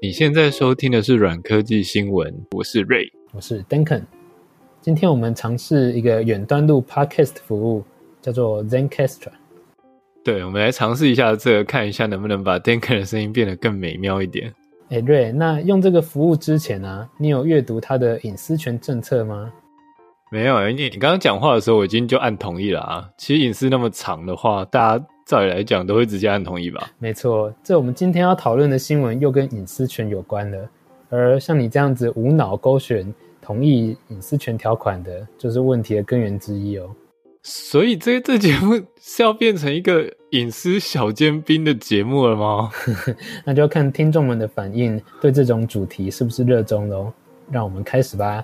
你现在收听的是软科技新闻，我是 Ray，我是 Duncan。今天我们尝试一个远端录 Podcast 服务，叫做 Zencastr。对，我们来尝试一下这个，看一下能不能把 Duncan 的声音变得更美妙一点。哎，Ray，那用这个服务之前啊，你有阅读它的隐私权政策吗？没有，你你刚刚讲话的时候，我已经就按同意了啊。其实隐私那么长的话，大家照理来讲都会直接按同意吧？没错，这我们今天要讨论的新闻又跟隐私权有关了。而像你这样子无脑勾选同意隐私权条款的，就是问题的根源之一哦。所以这这节目是要变成一个隐私小尖兵的节目了吗？那就要看听众们的反应，对这种主题是不是热衷喽？让我们开始吧。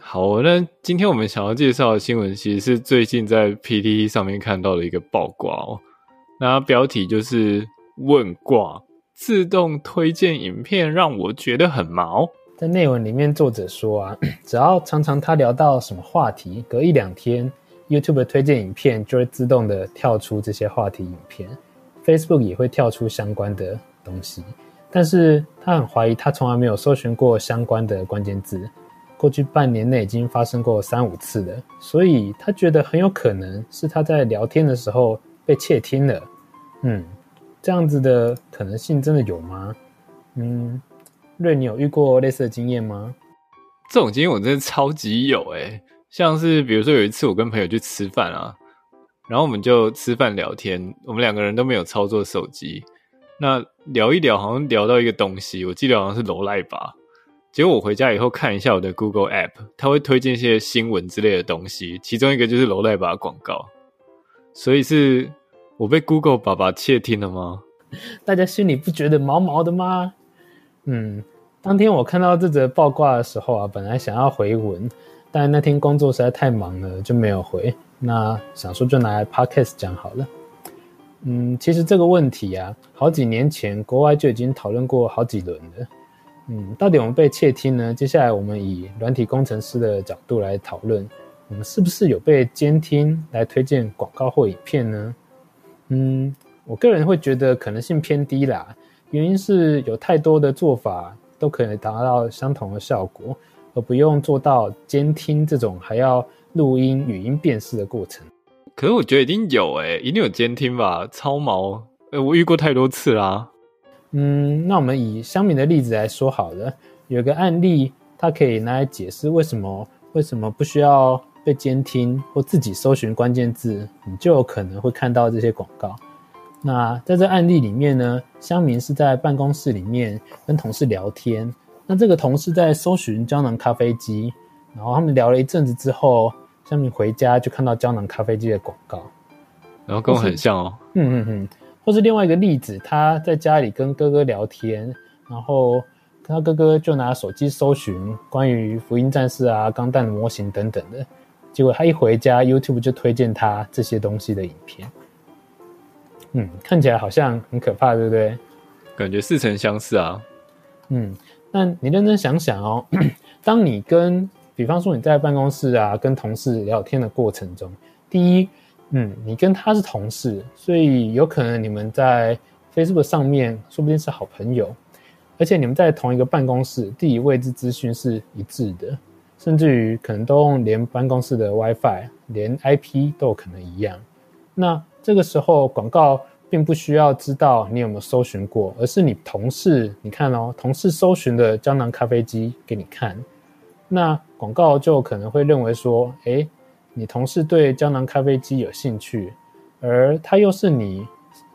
好，那今天我们想要介绍的新闻，其实是最近在 PTT 上面看到的一个曝光哦。那标题就是“问卦自动推荐影片让我觉得很毛”。在内文里面，作者说啊，只要常常他聊到什么话题，隔一两天，YouTube 推荐影片就会自动的跳出这些话题影片，Facebook 也会跳出相关的东西。但是他很怀疑，他从来没有搜寻过相关的关键字。过去半年内已经发生过三五次了，所以他觉得很有可能是他在聊天的时候被窃听了。嗯，这样子的可能性真的有吗？嗯，瑞，你有遇过类似的经验吗？这种经验我真的超级有诶，像是比如说有一次我跟朋友去吃饭啊，然后我们就吃饭聊天，我们两个人都没有操作手机，那聊一聊好像聊到一个东西，我记得好像是罗赖吧。结果我回家以后看一下我的 Google App，它会推荐一些新闻之类的东西，其中一个就是罗赖吧广告。所以是我被 Google 爸爸窃听了吗？大家心里不觉得毛毛的吗？嗯，当天我看到这则报挂的时候啊，本来想要回文，但那天工作实在太忙了，就没有回。那想说就拿来 Podcast 讲好了。嗯，其实这个问题啊，好几年前国外就已经讨论过好几轮了。嗯，到底我们被窃听呢？接下来我们以软体工程师的角度来讨论，我们是不是有被监听来推荐广告或影片呢？嗯，我个人会觉得可能性偏低啦，原因是有太多的做法都可以达到相同的效果，而不用做到监听这种还要录音、语音辨识的过程。可是我觉得一定有诶、欸，一定有监听吧？超毛，呃，我遇过太多次啦。嗯，那我们以香民的例子来说好了，有个案例，它可以拿来解释为什么为什么不需要被监听或自己搜寻关键字，你就有可能会看到这些广告。那在这案例里面呢，乡民是在办公室里面跟同事聊天，那这个同事在搜寻胶囊咖啡机，然后他们聊了一阵子之后，乡民回家就看到胶囊咖啡机的广告，然后跟我很像哦，嗯嗯嗯。或是另外一个例子，他在家里跟哥哥聊天，然后他哥哥就拿手机搜寻关于福音战士啊、钢弹的模型等等的，结果他一回家，YouTube 就推荐他这些东西的影片。嗯，看起来好像很可怕，对不对？感觉似曾相识啊。嗯，那你认真想想哦，当你跟，比方说你在办公室啊，跟同事聊天的过程中，第一。嗯，你跟他是同事，所以有可能你们在 Facebook 上面说不定是好朋友，而且你们在同一个办公室，地理位置资讯是一致的，甚至于可能都用连办公室的 WiFi，连 IP 都可能一样。那这个时候广告并不需要知道你有没有搜寻过，而是你同事，你看哦，同事搜寻的胶囊咖啡机给你看，那广告就可能会认为说，诶。你同事对胶囊咖啡机有兴趣，而他又是你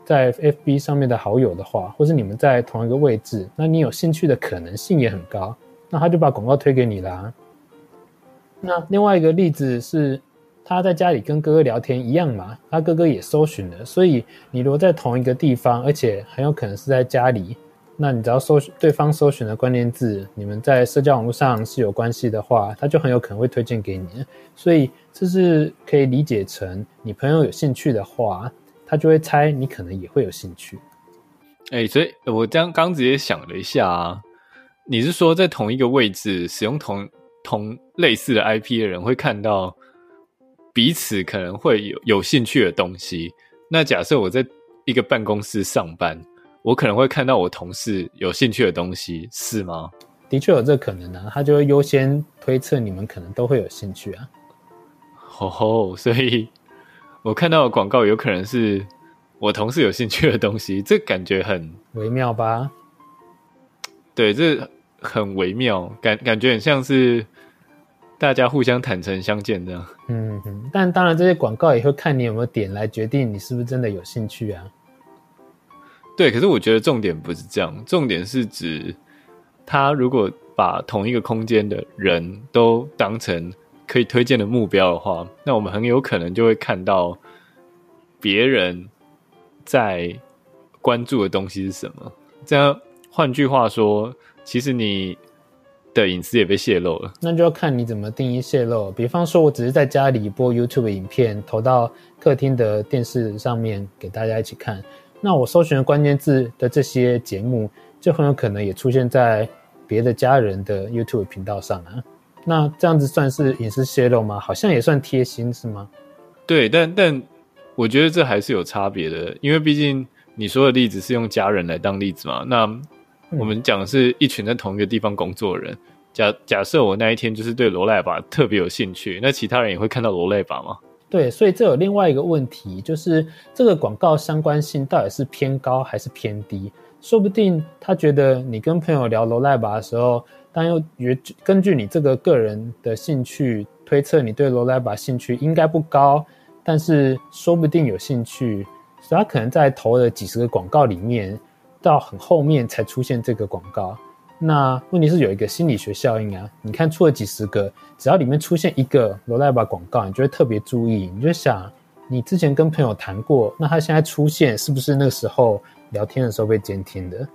在 FB 上面的好友的话，或是你们在同一个位置，那你有兴趣的可能性也很高，那他就把广告推给你啦。那另外一个例子是，他在家里跟哥哥聊天一样嘛，他哥哥也搜寻了，所以你如果在同一个地方，而且很有可能是在家里。那你只要搜对方搜寻的关键字，你们在社交网络上是有关系的话，他就很有可能会推荐给你。所以这是可以理解成，你朋友有兴趣的话，他就会猜你可能也会有兴趣。哎、所以我刚刚直接想了一下啊，你是说在同一个位置使用同同类似的 IP 的人会看到彼此可能会有有兴趣的东西？那假设我在一个办公室上班，我可能会看到我同事有兴趣的东西，是吗？的确有这可能啊，他就会优先推测你们可能都会有兴趣啊。吼吼，所以我看到的广告有可能是我同事有兴趣的东西，这感觉很微妙吧？对，这很微妙，感感觉很像是大家互相坦诚相见这样。嗯哼，但当然这些广告也会看你有没有点来决定你是不是真的有兴趣啊。对，可是我觉得重点不是这样，重点是指他如果把同一个空间的人都当成可以推荐的目标的话，那我们很有可能就会看到别人在关注的东西是什么。这样，换句话说，其实你的隐私也被泄露了。那就要看你怎么定义泄露。比方说，我只是在家里播 YouTube 影片，投到客厅的电视上面给大家一起看。那我搜寻的关键字的这些节目，就很有可能也出现在别的家人的 YouTube 频道上啊。那这样子算是隐私泄露吗？好像也算贴心，是吗？对，但但我觉得这还是有差别的，因为毕竟你说的例子是用家人来当例子嘛。那我们讲的是一群在同一个地方工作的人。假假设我那一天就是对罗赖吧特别有兴趣，那其他人也会看到罗赖吧吗？对，所以这有另外一个问题，就是这个广告相关性到底是偏高还是偏低？说不定他觉得你跟朋友聊罗赖吧的时候，但又根据你这个个人的兴趣推测，你对罗赖吧兴趣应该不高，但是说不定有兴趣，所以他可能在投了几十个广告里面，到很后面才出现这个广告。那问题是有一个心理学效应啊，你看出了几十个，只要里面出现一个罗赖吧广告，你就会特别注意，你就想你之前跟朋友谈过，那他现在出现是不是那个时候聊天的时候被监听的？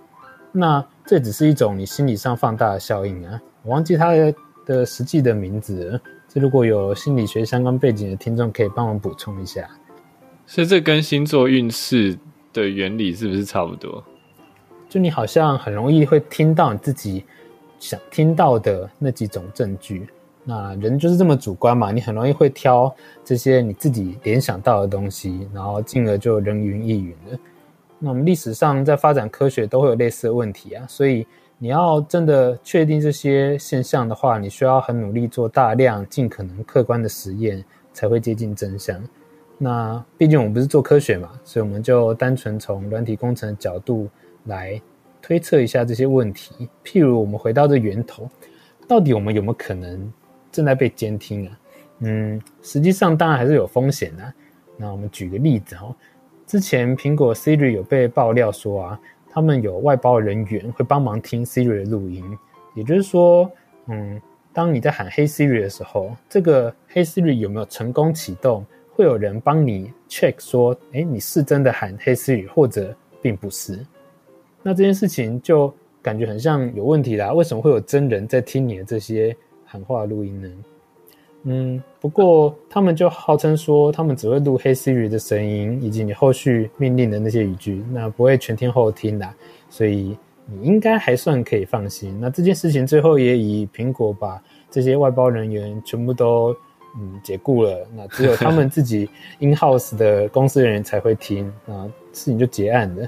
那这只是一种你心理上放大的效应啊，我忘记他的实际的名字，这如果有心理学相关背景的听众可以帮忙补充一下。所以这跟星座运势的原理是不是差不多？就你好像很容易会听到你自己想听到的那几种证据，那人就是这么主观嘛，你很容易会挑这些你自己联想到的东西，然后进而就人云亦云了。那我们历史上在发展科学都会有类似的问题啊，所以你要真的确定这些现象的话，你需要很努力做大量尽可能客观的实验，才会接近真相。那毕竟我们不是做科学嘛，所以我们就单纯从软体工程的角度。来推测一下这些问题，譬如我们回到这源头，到底我们有没有可能正在被监听啊？嗯，实际上当然还是有风险的。那我们举个例子哦，之前苹果 Siri 有被爆料说啊，他们有外包人员会帮忙听 Siri 的录音，也就是说，嗯，当你在喊 Hey Siri 的时候，这个 Hey Siri 有没有成功启动，会有人帮你 check 说，诶，你是真的喊 Hey Siri，或者并不是。那这件事情就感觉很像有问题啦。为什么会有真人在听你的这些喊话录音呢？嗯，不过他们就号称说，他们只会录 Hey Siri 的声音以及你后续命令的那些语句，那不会全天候听的，所以你应该还算可以放心。那这件事情最后也以苹果把这些外包人员全部都嗯解雇了，那只有他们自己 in house 的公司人员才会听，啊，事情就结案了。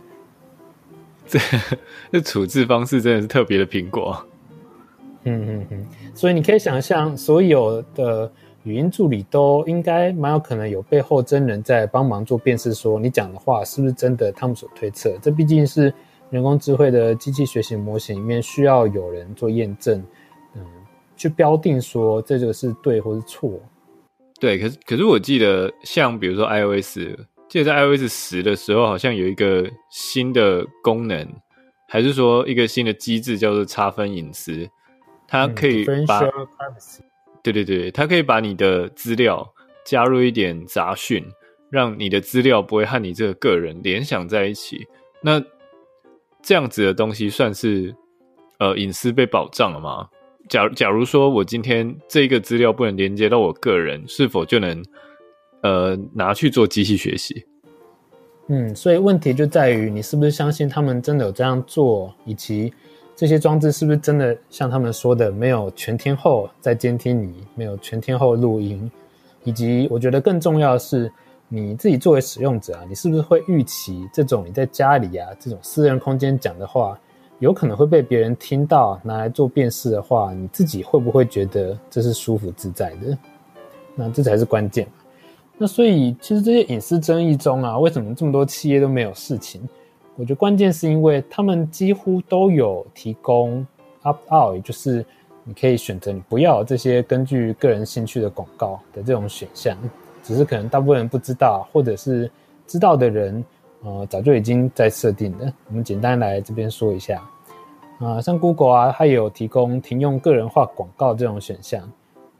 这 这处置方式真的是特别的苹果，嗯嗯嗯，所以你可以想象，所有的语音助理都应该蛮有可能有背后真人在帮忙做辨识，说你讲的话是不是真的，他们所推测。这毕竟是人工智慧的机器学习模型里面需要有人做验证，嗯，去标定说这个是对或是错。对，可是可是我记得，像比如说 iOS。记得在 iOS 十的时候，好像有一个新的功能，还是说一个新的机制，叫做差分隐私。它可以把，嗯、对对对，它可以把你的资料加入一点杂讯，让你的资料不会和你这个个人联想在一起。那这样子的东西算是呃隐私被保障了吗？假假如说我今天这个资料不能连接到我个人，是否就能？呃，拿去做机器学习。嗯，所以问题就在于你是不是相信他们真的有这样做，以及这些装置是不是真的像他们说的，没有全天候在监听你，没有全天候录音，以及我觉得更重要的是，你自己作为使用者啊，你是不是会预期这种你在家里啊这种私人空间讲的话，有可能会被别人听到，拿来做辨识的话，你自己会不会觉得这是舒服自在的？那这才是关键。那所以其实这些隐私争议中啊，为什么这么多企业都没有事情？我觉得关键是因为他们几乎都有提供 opt out，也就是你可以选择你不要这些根据个人兴趣的广告的这种选项。只是可能大部分人不知道，或者是知道的人，呃，早就已经在设定了。我们简单来这边说一下，啊、像 Google 啊，它有提供停用个人化广告这种选项。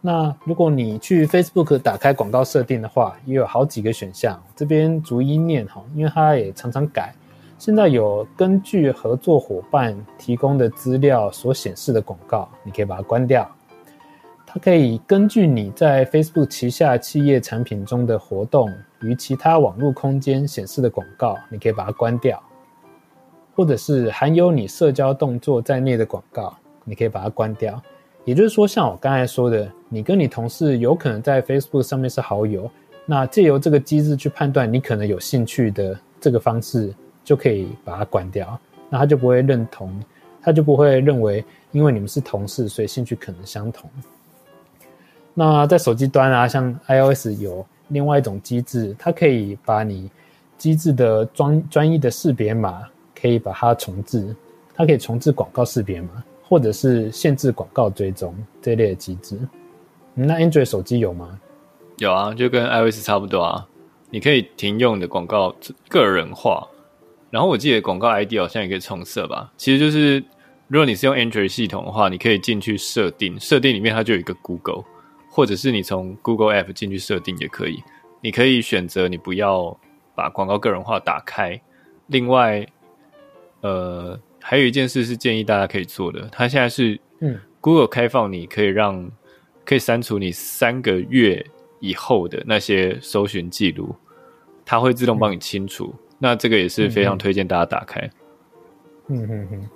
那如果你去 Facebook 打开广告设定的话，也有好几个选项。这边逐一念哈，因为它也常常改。现在有根据合作伙伴提供的资料所显示的广告，你可以把它关掉。它可以根据你在 Facebook 旗下企业产品中的活动与其他网络空间显示的广告，你可以把它关掉，或者是含有你社交动作在内的广告，你可以把它关掉。也就是说，像我刚才说的，你跟你同事有可能在 Facebook 上面是好友，那借由这个机制去判断你可能有兴趣的这个方式，就可以把它关掉，那他就不会认同，他就不会认为因为你们是同事，所以兴趣可能相同。那在手机端啊，像 iOS 有另外一种机制，它可以把你机制的专专一的识别码，可以把它重置，它可以重置广告识别码，或者是限制广告追踪这一类的机制。那 Android 手机有吗？有啊，就跟 iOS 差不多啊。你可以停用你的广告个人化，然后我记得广告 ID 好像也可以重设吧。其实就是如果你是用 Android 系统的话，你可以进去设定，设定里面它就有一个 Google。或者是你从 Google App 进去设定也可以，你可以选择你不要把广告个人化打开。另外，呃，还有一件事是建议大家可以做的，它现在是嗯 Google 开放，你可以让可以删除你三个月以后的那些搜寻记录，它会自动帮你清除。嗯、那这个也是非常推荐大家打开。嗯哼哼。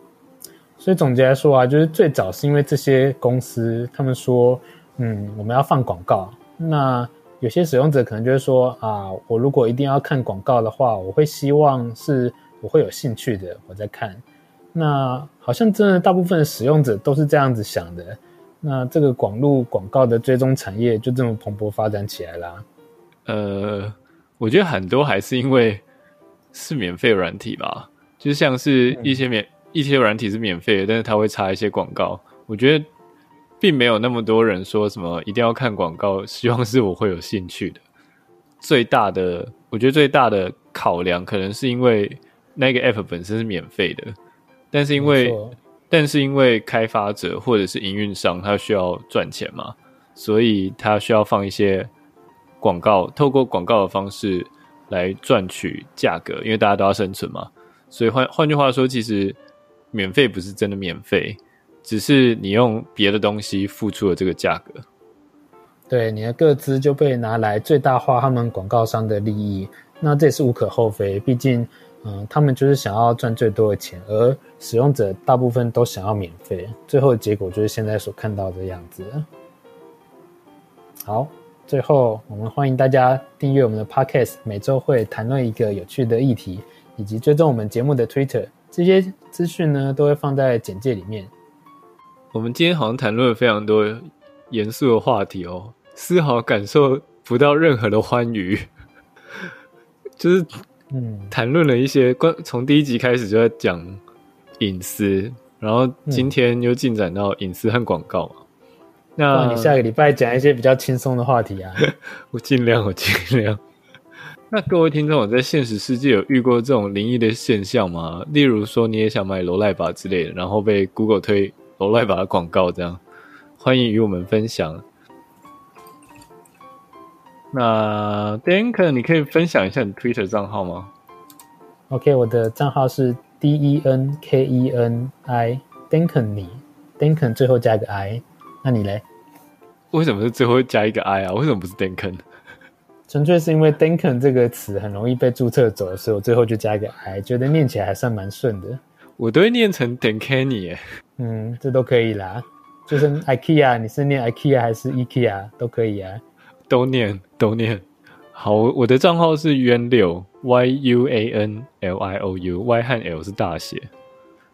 所以总结来说啊，就是最早是因为这些公司他们说。嗯，我们要放广告。那有些使用者可能就会说啊，我如果一定要看广告的话，我会希望是我会有兴趣的，我在看。那好像真的大部分的使用者都是这样子想的。那这个广路广告的追踪产业就这么蓬勃发展起来啦。呃，我觉得很多还是因为是免费软体吧，就像是一些免、嗯、一些软体是免费的，但是它会插一些广告。我觉得。并没有那么多人说什么一定要看广告，希望是我会有兴趣的。最大的，我觉得最大的考量可能是因为那个 app 本身是免费的，但是因为但是因为开发者或者是营运商他需要赚钱嘛，所以他需要放一些广告，透过广告的方式来赚取价格，因为大家都要生存嘛。所以换换句话说，其实免费不是真的免费。只是你用别的东西付出了这个价格，对，你的个资就被拿来最大化他们广告商的利益，那这也是无可厚非。毕竟，嗯，他们就是想要赚最多的钱，而使用者大部分都想要免费，最后的结果就是现在所看到的样子。好，最后我们欢迎大家订阅我们的 Podcast，每周会谈论一个有趣的议题，以及追踪我们节目的 Twitter，这些资讯呢都会放在简介里面。我们今天好像谈论了非常多严肃的话题哦，丝毫感受不到任何的欢愉，就是嗯，谈论了一些关从第一集开始就在讲隐私，然后今天又进展到隐私和广告那你下个礼拜讲一些比较轻松的话题啊？我尽量，我尽量。那各位听众，我在现实世界有遇过这种灵异的现象吗？例如说，你也想买罗赖吧之类的，然后被 Google 推。罗赖吧的广告，这样欢迎与我们分享。那 Denken，你可以分享一下你 Twitter 账号吗？OK，我的账号是 D E N K E N I，Denken 你，Denken 最后加个 I，那你嘞？为什么是最后加一个 I 啊？为什么不是 Denken？纯粹是因为 Denken 这个词很容易被注册走，所以我最后就加一个 I，觉得念起来还算蛮顺的。我都会念成 Denkeny 耶。嗯，这都可以啦。就是 IKEA，你是念 IKEA 还是 IKEA 都可以啊。都念，都念。好，我的账号是 Yuan 六 Y U A N L I O U，Y 和 L 是大写。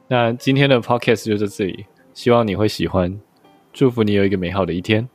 那今天的 Podcast 就到这里，希望你会喜欢，祝福你有一个美好的一天。